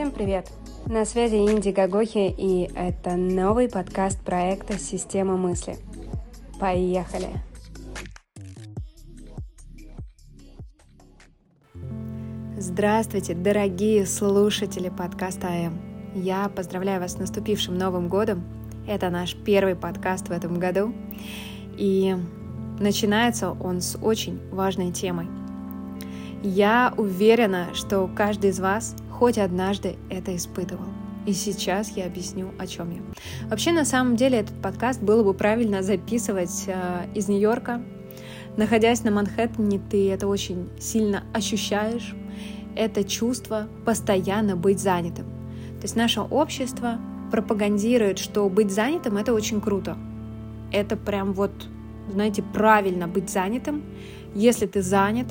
Всем привет! На связи Инди Гагохи, и это новый подкаст проекта «Система мысли». Поехали! Здравствуйте, дорогие слушатели подкаста АМ. Я поздравляю вас с наступившим Новым годом. Это наш первый подкаст в этом году. И начинается он с очень важной темой. Я уверена, что каждый из вас хоть однажды это испытывал. И сейчас я объясню, о чем я. Вообще, на самом деле, этот подкаст было бы правильно записывать э, из Нью-Йорка. Находясь на Манхэттене, ты это очень сильно ощущаешь. Это чувство постоянно быть занятым. То есть наше общество пропагандирует, что быть занятым это очень круто. Это прям вот, знаете, правильно быть занятым. Если ты занят,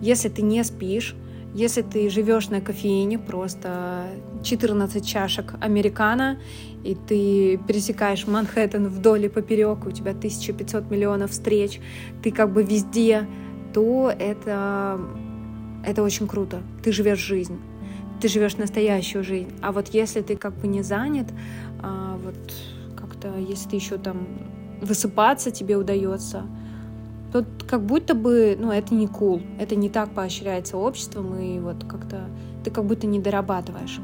если ты не спишь, если ты живешь на кофеине, просто 14 чашек американо, и ты пересекаешь Манхэттен вдоль и поперек, у тебя 1500 миллионов встреч, ты как бы везде, то это, это очень круто. Ты живешь жизнь, ты живешь настоящую жизнь. А вот если ты как бы не занят, а вот как-то, если ты еще там высыпаться тебе удается, то как будто бы, ну, это не cool, это не так поощряется обществом, и вот как-то ты как будто не дорабатываешь.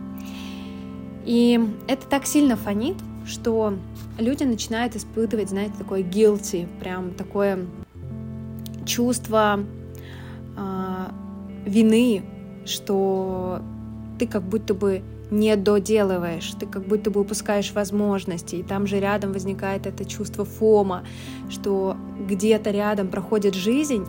И это так сильно фонит, что люди начинают испытывать, знаете, такое guilty, прям такое чувство э, вины, что ты как будто бы не доделываешь, ты как будто бы упускаешь возможности, и там же рядом возникает это чувство фома, что где-то рядом проходит жизнь,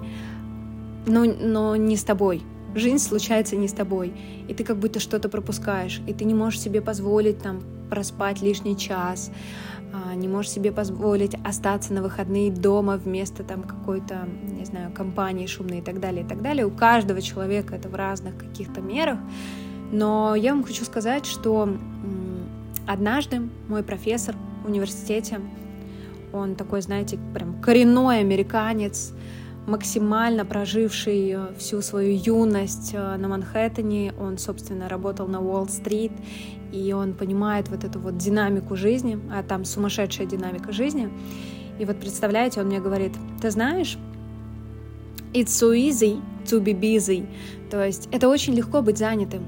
но, но не с тобой. Жизнь случается не с тобой, и ты как будто что-то пропускаешь, и ты не можешь себе позволить там проспать лишний час, а, не можешь себе позволить остаться на выходные дома вместо там какой-то, не знаю, компании шумной и так далее, и так далее. У каждого человека это в разных каких-то мерах, но я вам хочу сказать, что однажды мой профессор в университете, он такой, знаете, прям коренной американец, максимально проживший э, всю свою юность э, на Манхэттене. Он, собственно, работал на Уолл-стрит, и он понимает вот эту вот динамику жизни, а там сумасшедшая динамика жизни. И вот представляете, он мне говорит, ты знаешь, it's so easy to be busy. То есть это очень легко быть занятым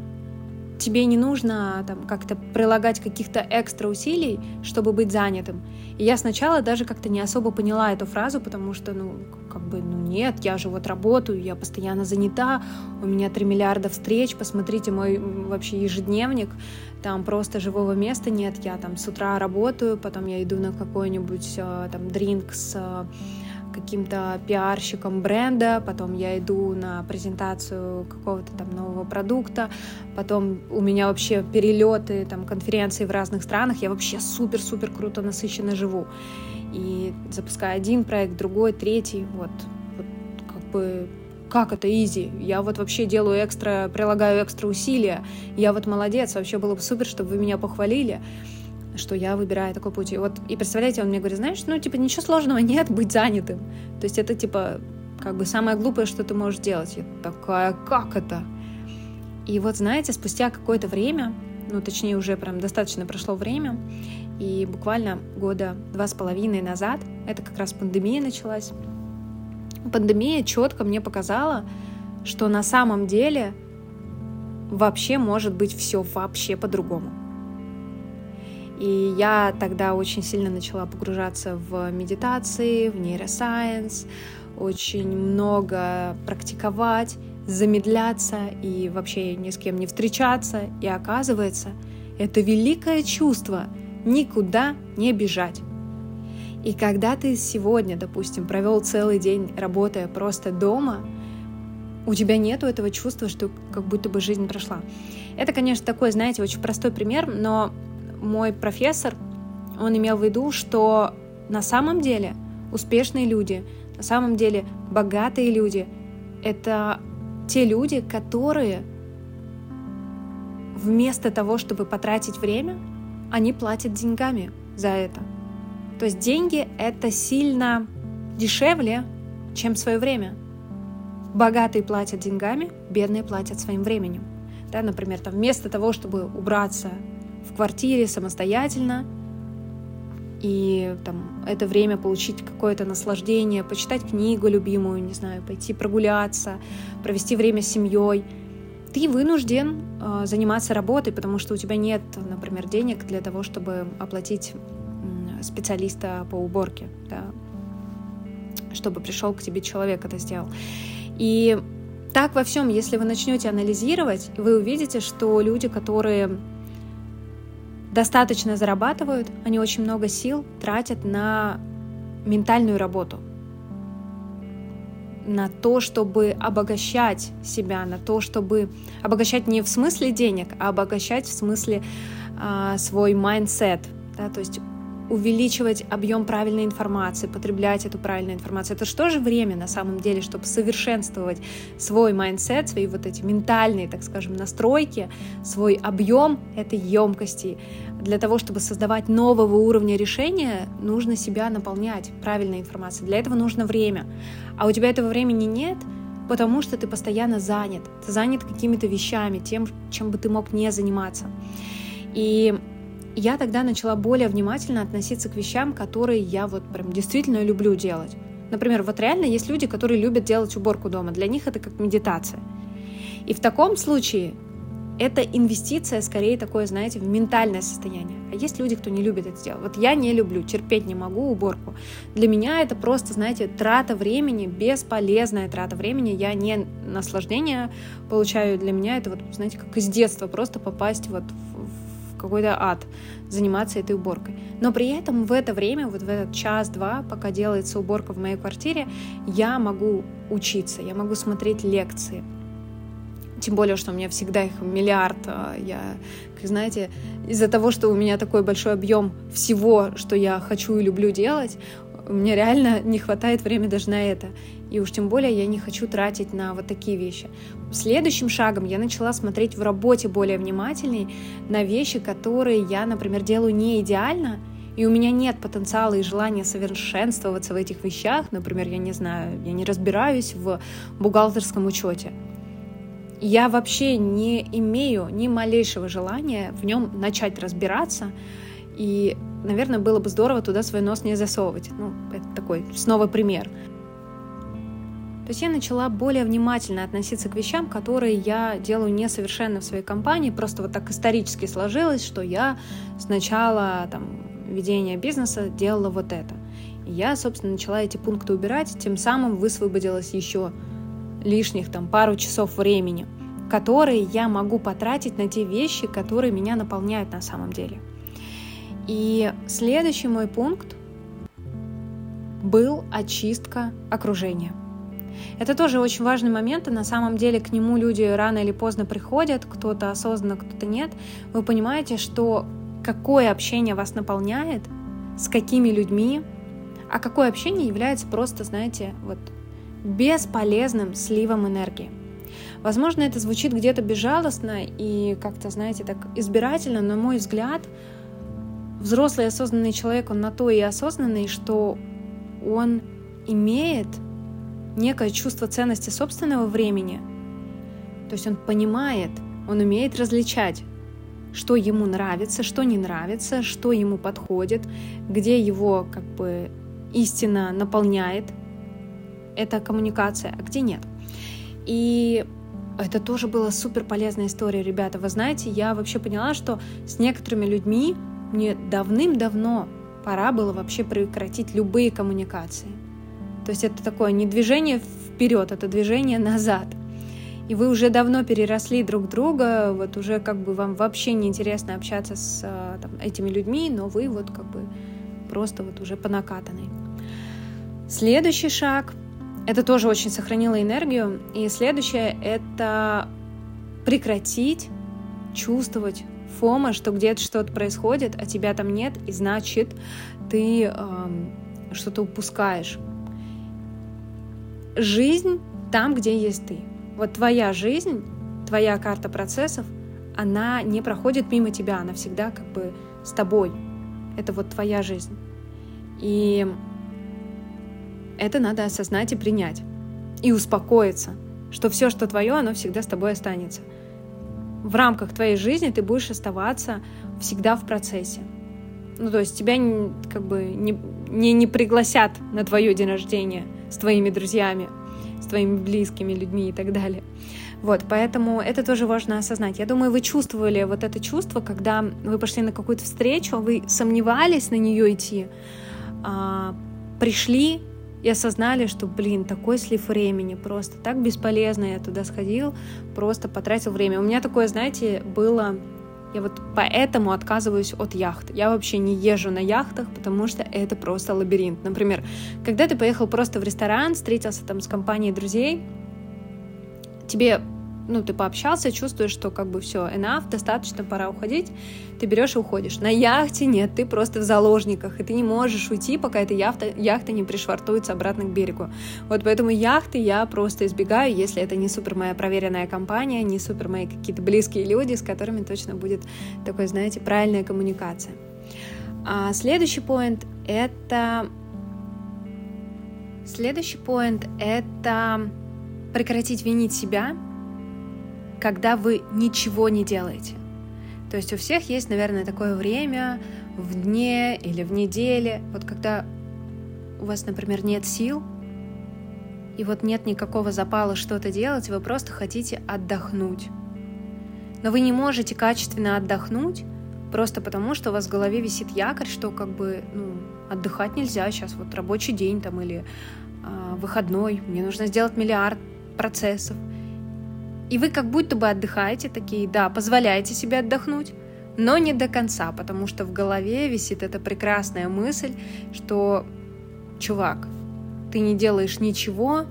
тебе не нужно там как-то прилагать каких-то экстра усилий, чтобы быть занятым. И я сначала даже как-то не особо поняла эту фразу, потому что, ну, как бы, ну нет, я же вот работаю, я постоянно занята, у меня 3 миллиарда встреч, посмотрите мой вообще ежедневник, там просто живого места нет, я там с утра работаю, потом я иду на какой-нибудь э, там дринк с каким-то пиарщиком бренда, потом я иду на презентацию какого-то там нового продукта, потом у меня вообще перелеты, там конференции в разных странах, я вообще супер-супер круто насыщенно живу. И запускаю один проект, другой, третий, вот, вот как бы как это изи? Я вот вообще делаю экстра, прилагаю экстра усилия. Я вот молодец, вообще было бы супер, чтобы вы меня похвалили что я выбираю такой путь. И вот, и представляете, он мне говорит, знаешь, ну, типа, ничего сложного нет быть занятым. То есть это, типа, как бы самое глупое, что ты можешь делать. Я такая, как это? И вот, знаете, спустя какое-то время, ну, точнее, уже прям достаточно прошло время, и буквально года два с половиной назад, это как раз пандемия началась, пандемия четко мне показала, что на самом деле вообще может быть все вообще по-другому. И я тогда очень сильно начала погружаться в медитации, в нейросайенс, очень много практиковать, замедляться и вообще ни с кем не встречаться. И оказывается, это великое чувство никуда не бежать. И когда ты сегодня, допустим, провел целый день, работая просто дома, у тебя нету этого чувства, что как будто бы жизнь прошла. Это, конечно, такой, знаете, очень простой пример, но мой профессор, он имел в виду, что на самом деле успешные люди, на самом деле богатые люди — это те люди, которые вместо того, чтобы потратить время, они платят деньгами за это. То есть деньги — это сильно дешевле, чем свое время. Богатые платят деньгами, бедные платят своим временем. Да, например, там, вместо того, чтобы убраться в квартире самостоятельно и там, это время получить какое-то наслаждение, почитать книгу любимую, не знаю, пойти прогуляться, провести время с семьей, ты вынужден э, заниматься работой, потому что у тебя нет, например, денег для того, чтобы оплатить специалиста по уборке, да, чтобы пришел к тебе человек это сделал. И так во всем, если вы начнете анализировать, вы увидите, что люди, которые достаточно зарабатывают, они очень много сил тратят на ментальную работу, на то, чтобы обогащать себя, на то, чтобы обогащать не в смысле денег, а обогащать в смысле а, свой mindset, да, то есть увеличивать объем правильной информации, потреблять эту правильную информацию. Это же время на самом деле, чтобы совершенствовать свой mindset, свои вот эти ментальные, так скажем, настройки, свой объем этой емкости. Для того, чтобы создавать нового уровня решения, нужно себя наполнять правильной информацией. Для этого нужно время. А у тебя этого времени нет, потому что ты постоянно занят. Ты занят какими-то вещами, тем, чем бы ты мог не заниматься. И я тогда начала более внимательно относиться к вещам, которые я вот прям действительно люблю делать. Например, вот реально есть люди, которые любят делать уборку дома. Для них это как медитация. И в таком случае это инвестиция скорее такое, знаете, в ментальное состояние. А есть люди, кто не любит это делать. Вот я не люблю, терпеть не могу уборку. Для меня это просто, знаете, трата времени, бесполезная трата времени. Я не наслаждение получаю. Для меня это вот, знаете, как из детства просто попасть вот какой-то ад заниматься этой уборкой. Но при этом в это время, вот в этот час-два, пока делается уборка в моей квартире, я могу учиться, я могу смотреть лекции. Тем более, что у меня всегда их миллиард. А я, знаете, из-за того, что у меня такой большой объем всего, что я хочу и люблю делать, мне реально не хватает времени даже на это. И уж тем более я не хочу тратить на вот такие вещи. Следующим шагом я начала смотреть в работе более внимательней на вещи, которые я, например, делаю не идеально, и у меня нет потенциала и желания совершенствоваться в этих вещах. Например, я не знаю, я не разбираюсь в бухгалтерском учете. Я вообще не имею ни малейшего желания в нем начать разбираться, и, наверное, было бы здорово туда свой нос не засовывать. Ну, это такой снова пример. То есть я начала более внимательно относиться к вещам, которые я делаю несовершенно в своей компании. Просто вот так исторически сложилось, что я сначала там, ведения бизнеса делала вот это. И я, собственно, начала эти пункты убирать, тем самым высвободилось еще лишних там пару часов времени, которые я могу потратить на те вещи, которые меня наполняют на самом деле. И следующий мой пункт был очистка окружения. Это тоже очень важный момент, и на самом деле к нему люди рано или поздно приходят, кто-то осознанно, кто-то нет. Вы понимаете, что какое общение вас наполняет, с какими людьми, а какое общение является просто, знаете, вот бесполезным сливом энергии. Возможно, это звучит где-то безжалостно и как-то, знаете, так избирательно, но, на мой взгляд, взрослый осознанный человек, он на то и осознанный, что он имеет некое чувство ценности собственного времени. То есть он понимает, он умеет различать, что ему нравится, что не нравится, что ему подходит, где его как бы истина наполняет эта коммуникация, а где нет. И это тоже была супер полезная история, ребята. Вы знаете, я вообще поняла, что с некоторыми людьми мне давным-давно пора было вообще прекратить любые коммуникации. То есть это такое не движение вперед, это движение назад. И вы уже давно переросли друг друга, вот уже как бы вам вообще не интересно общаться с а, там, этими людьми, но вы вот как бы просто вот уже по накатанной. Следующий шаг, это тоже очень сохранило энергию, и следующее это прекратить чувствовать фома, что где-то что-то происходит, а тебя там нет, и значит, ты эм, что-то упускаешь. Жизнь там, где есть ты. Вот твоя жизнь, твоя карта процессов, она не проходит мимо тебя, она всегда как бы с тобой. Это вот твоя жизнь. И это надо осознать и принять. И успокоиться, что все, что твое, оно всегда с тобой останется. В рамках твоей жизни ты будешь оставаться всегда в процессе. Ну, то есть тебя как бы не, не, не пригласят на твое день рождения с твоими друзьями, с твоими близкими людьми и так далее. Вот, поэтому это тоже важно осознать. Я думаю, вы чувствовали вот это чувство, когда вы пошли на какую-то встречу, вы сомневались на нее идти, а, пришли и осознали, что, блин, такой слив времени, просто так бесполезно я туда сходил, просто потратил время. У меня такое, знаете, было я вот поэтому отказываюсь от яхт. Я вообще не езжу на яхтах, потому что это просто лабиринт. Например, когда ты поехал просто в ресторан, встретился там с компанией друзей, тебе ну, ты пообщался, чувствуешь, что как бы все, enough, достаточно, пора уходить, ты берешь и уходишь. На яхте нет, ты просто в заложниках, и ты не можешь уйти, пока эта яхта, яхта не пришвартуется обратно к берегу. Вот поэтому яхты я просто избегаю, если это не супер моя проверенная компания, не супер мои какие-то близкие люди, с которыми точно будет такой, знаете, правильная коммуникация. А следующий поинт — это... Следующий поинт — это прекратить винить себя — когда вы ничего не делаете. То есть у всех есть, наверное, такое время в дне или в неделе, вот когда у вас, например, нет сил, и вот нет никакого запала что-то делать, вы просто хотите отдохнуть. Но вы не можете качественно отдохнуть, просто потому что у вас в голове висит якорь, что как бы ну, отдыхать нельзя сейчас, вот рабочий день там или э, выходной, мне нужно сделать миллиард процессов. И вы как будто бы отдыхаете, такие, да, позволяете себе отдохнуть, но не до конца, потому что в голове висит эта прекрасная мысль, что, чувак, ты не делаешь ничего,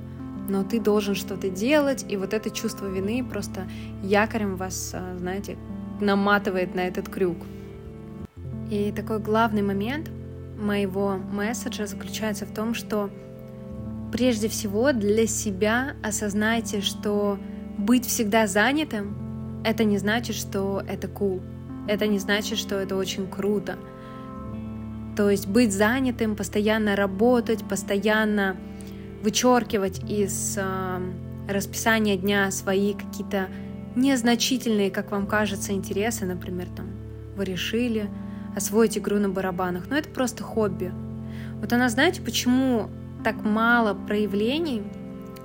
но ты должен что-то делать, и вот это чувство вины просто якорем вас, а, знаете, наматывает на этот крюк. И такой главный момент моего месседжа заключается в том, что прежде всего для себя осознайте, что быть всегда занятым, это не значит, что это cool. Это не значит, что это очень круто. То есть быть занятым, постоянно работать, постоянно вычеркивать из э, расписания дня свои какие-то незначительные, как вам кажется, интересы, например, там вы решили освоить игру на барабанах, но это просто хобби. Вот она, знаете, почему так мало проявлений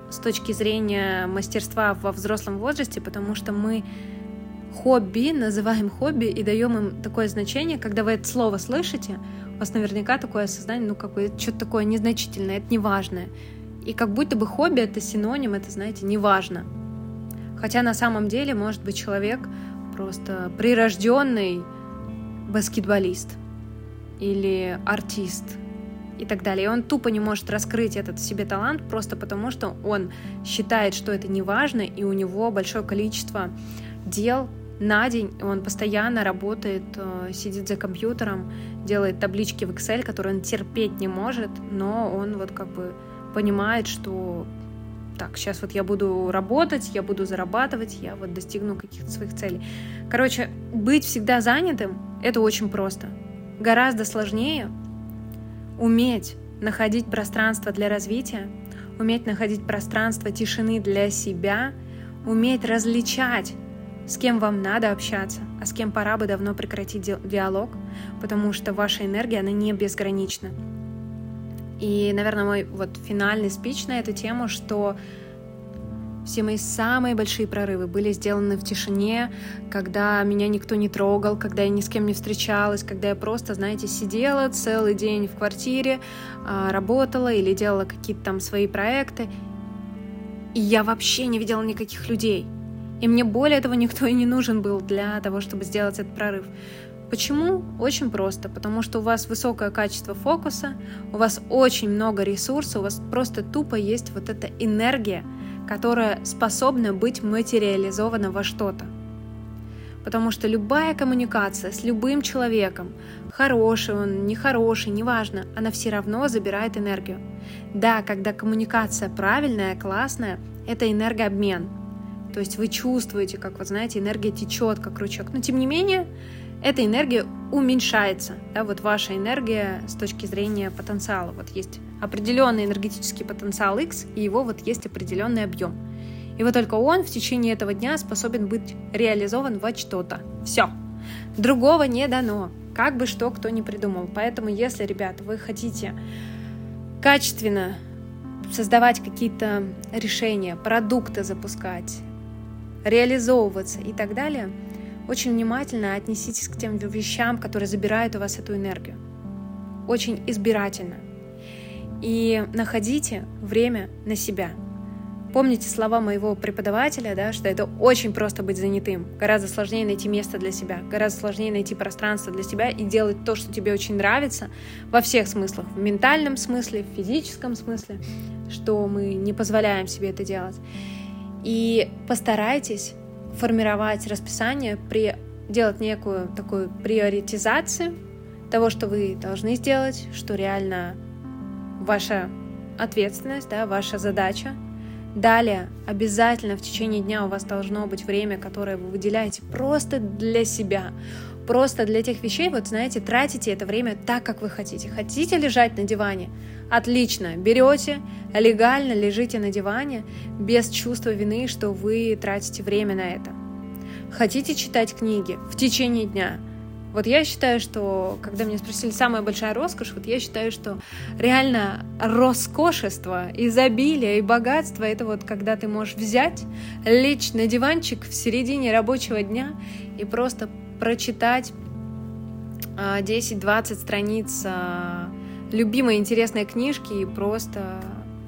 с точки зрения мастерства во взрослом возрасте, потому что мы хобби называем хобби и даем им такое значение, когда вы это слово слышите, у вас наверняка такое осознание, ну как бы что-то такое незначительное, это неважное. И как будто бы хобби это синоним, это, знаете, неважно. Хотя на самом деле может быть человек просто прирожденный баскетболист или артист, и так далее. И он тупо не может раскрыть этот себе талант просто потому, что он считает, что это не важно, и у него большое количество дел на день, он постоянно работает, э, сидит за компьютером, делает таблички в Excel, которые он терпеть не может, но он вот как бы понимает, что так, сейчас вот я буду работать, я буду зарабатывать, я вот достигну каких-то своих целей. Короче, быть всегда занятым — это очень просто. Гораздо сложнее уметь находить пространство для развития, уметь находить пространство тишины для себя, уметь различать, с кем вам надо общаться, а с кем пора бы давно прекратить диалог, потому что ваша энергия, она не безгранична. И, наверное, мой вот финальный спич на эту тему, что все мои самые большие прорывы были сделаны в тишине, когда меня никто не трогал, когда я ни с кем не встречалась, когда я просто, знаете, сидела целый день в квартире, а, работала или делала какие-то там свои проекты. И я вообще не видела никаких людей. И мне более этого никто и не нужен был для того, чтобы сделать этот прорыв. Почему? Очень просто. Потому что у вас высокое качество фокуса, у вас очень много ресурсов, у вас просто тупо есть вот эта энергия, которая способна быть материализована во что-то. Потому что любая коммуникация с любым человеком, хороший он, нехороший, неважно, она все равно забирает энергию. Да, когда коммуникация правильная, классная, это энергообмен. То есть вы чувствуете, как, вот знаете, энергия течет, как ручок. Но тем не менее, эта энергия уменьшается. Да, вот ваша энергия с точки зрения потенциала. Вот есть определенный энергетический потенциал X, и его вот есть определенный объем. И вот только он в течение этого дня способен быть реализован во что-то. Все. Другого не дано. Как бы что кто ни придумал. Поэтому, если, ребята, вы хотите качественно создавать какие-то решения, продукты запускать, реализовываться и так далее, очень внимательно отнеситесь к тем вещам, которые забирают у вас эту энергию. Очень избирательно. И находите время на себя – Помните слова моего преподавателя, да, что это очень просто быть занятым. Гораздо сложнее найти место для себя, гораздо сложнее найти пространство для себя и делать то, что тебе очень нравится во всех смыслах. В ментальном смысле, в физическом смысле, что мы не позволяем себе это делать. И постарайтесь формировать расписание, при, делать некую такую приоритизацию того, что вы должны сделать, что реально ваша ответственность, да, ваша задача — Далее, обязательно в течение дня у вас должно быть время, которое вы выделяете просто для себя, просто для тех вещей, вот знаете, тратите это время так, как вы хотите. Хотите лежать на диване? Отлично, берете, легально лежите на диване, без чувства вины, что вы тратите время на это. Хотите читать книги в течение дня? Вот я считаю, что, когда меня спросили, самая большая роскошь, вот я считаю, что реально роскошество, изобилие и богатство — это вот когда ты можешь взять, лечь на диванчик в середине рабочего дня и просто прочитать 10-20 а, страниц а, любимой интересной книжки и просто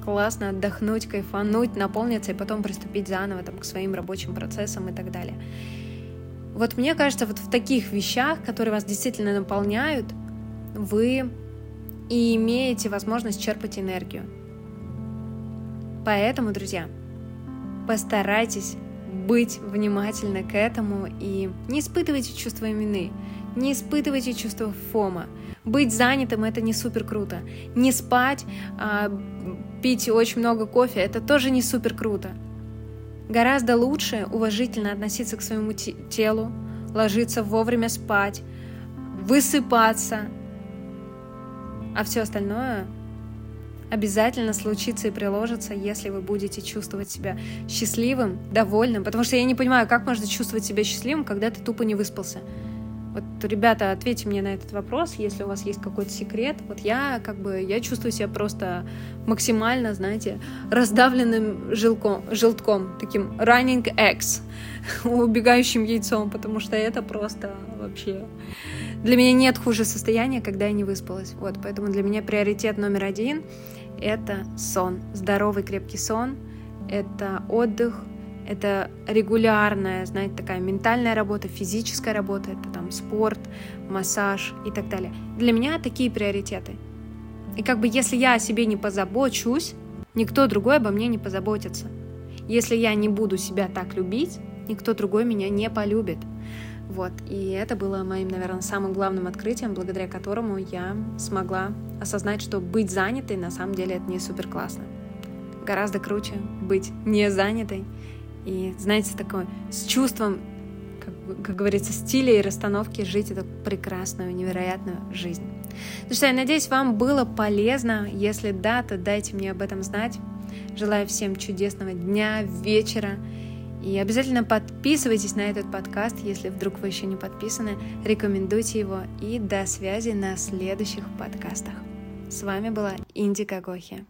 классно отдохнуть, кайфануть, наполниться и потом приступить заново там, к своим рабочим процессам и так далее. Вот мне кажется, вот в таких вещах, которые вас действительно наполняют, вы и имеете возможность черпать энергию. Поэтому, друзья, постарайтесь быть внимательны к этому и не испытывайте чувство вины, не испытывайте чувство фома. Быть занятым это не супер круто. Не спать, а, пить очень много кофе это тоже не супер круто. Гораздо лучше уважительно относиться к своему телу, ложиться вовремя спать, высыпаться, а все остальное обязательно случится и приложится, если вы будете чувствовать себя счастливым, довольным, потому что я не понимаю, как можно чувствовать себя счастливым, когда ты тупо не выспался. Вот, ребята, ответьте мне на этот вопрос, если у вас есть какой-то секрет. Вот я как бы, я чувствую себя просто максимально, знаете, раздавленным жилком, желтком, таким running eggs, убегающим яйцом, потому что это просто вообще... Для меня нет хуже состояния, когда я не выспалась. Вот, поэтому для меня приоритет номер один — это сон. Здоровый крепкий сон, это отдых, это регулярная, знаете, такая ментальная работа, физическая работа, это там спорт, массаж и так далее. Для меня такие приоритеты. И как бы если я о себе не позабочусь, никто другой обо мне не позаботится. Если я не буду себя так любить, никто другой меня не полюбит. Вот, и это было моим, наверное, самым главным открытием, благодаря которому я смогла осознать, что быть занятой на самом деле это не супер классно. Гораздо круче быть не занятой и, знаете, такое, с чувством, как, как говорится, стиля и расстановки жить эту прекрасную, невероятную жизнь. Ну что, я надеюсь, вам было полезно. Если да, то дайте мне об этом знать. Желаю всем чудесного дня, вечера. И обязательно подписывайтесь на этот подкаст, если вдруг вы еще не подписаны. Рекомендуйте его. И до связи на следующих подкастах. С вами была Инди Гагохи.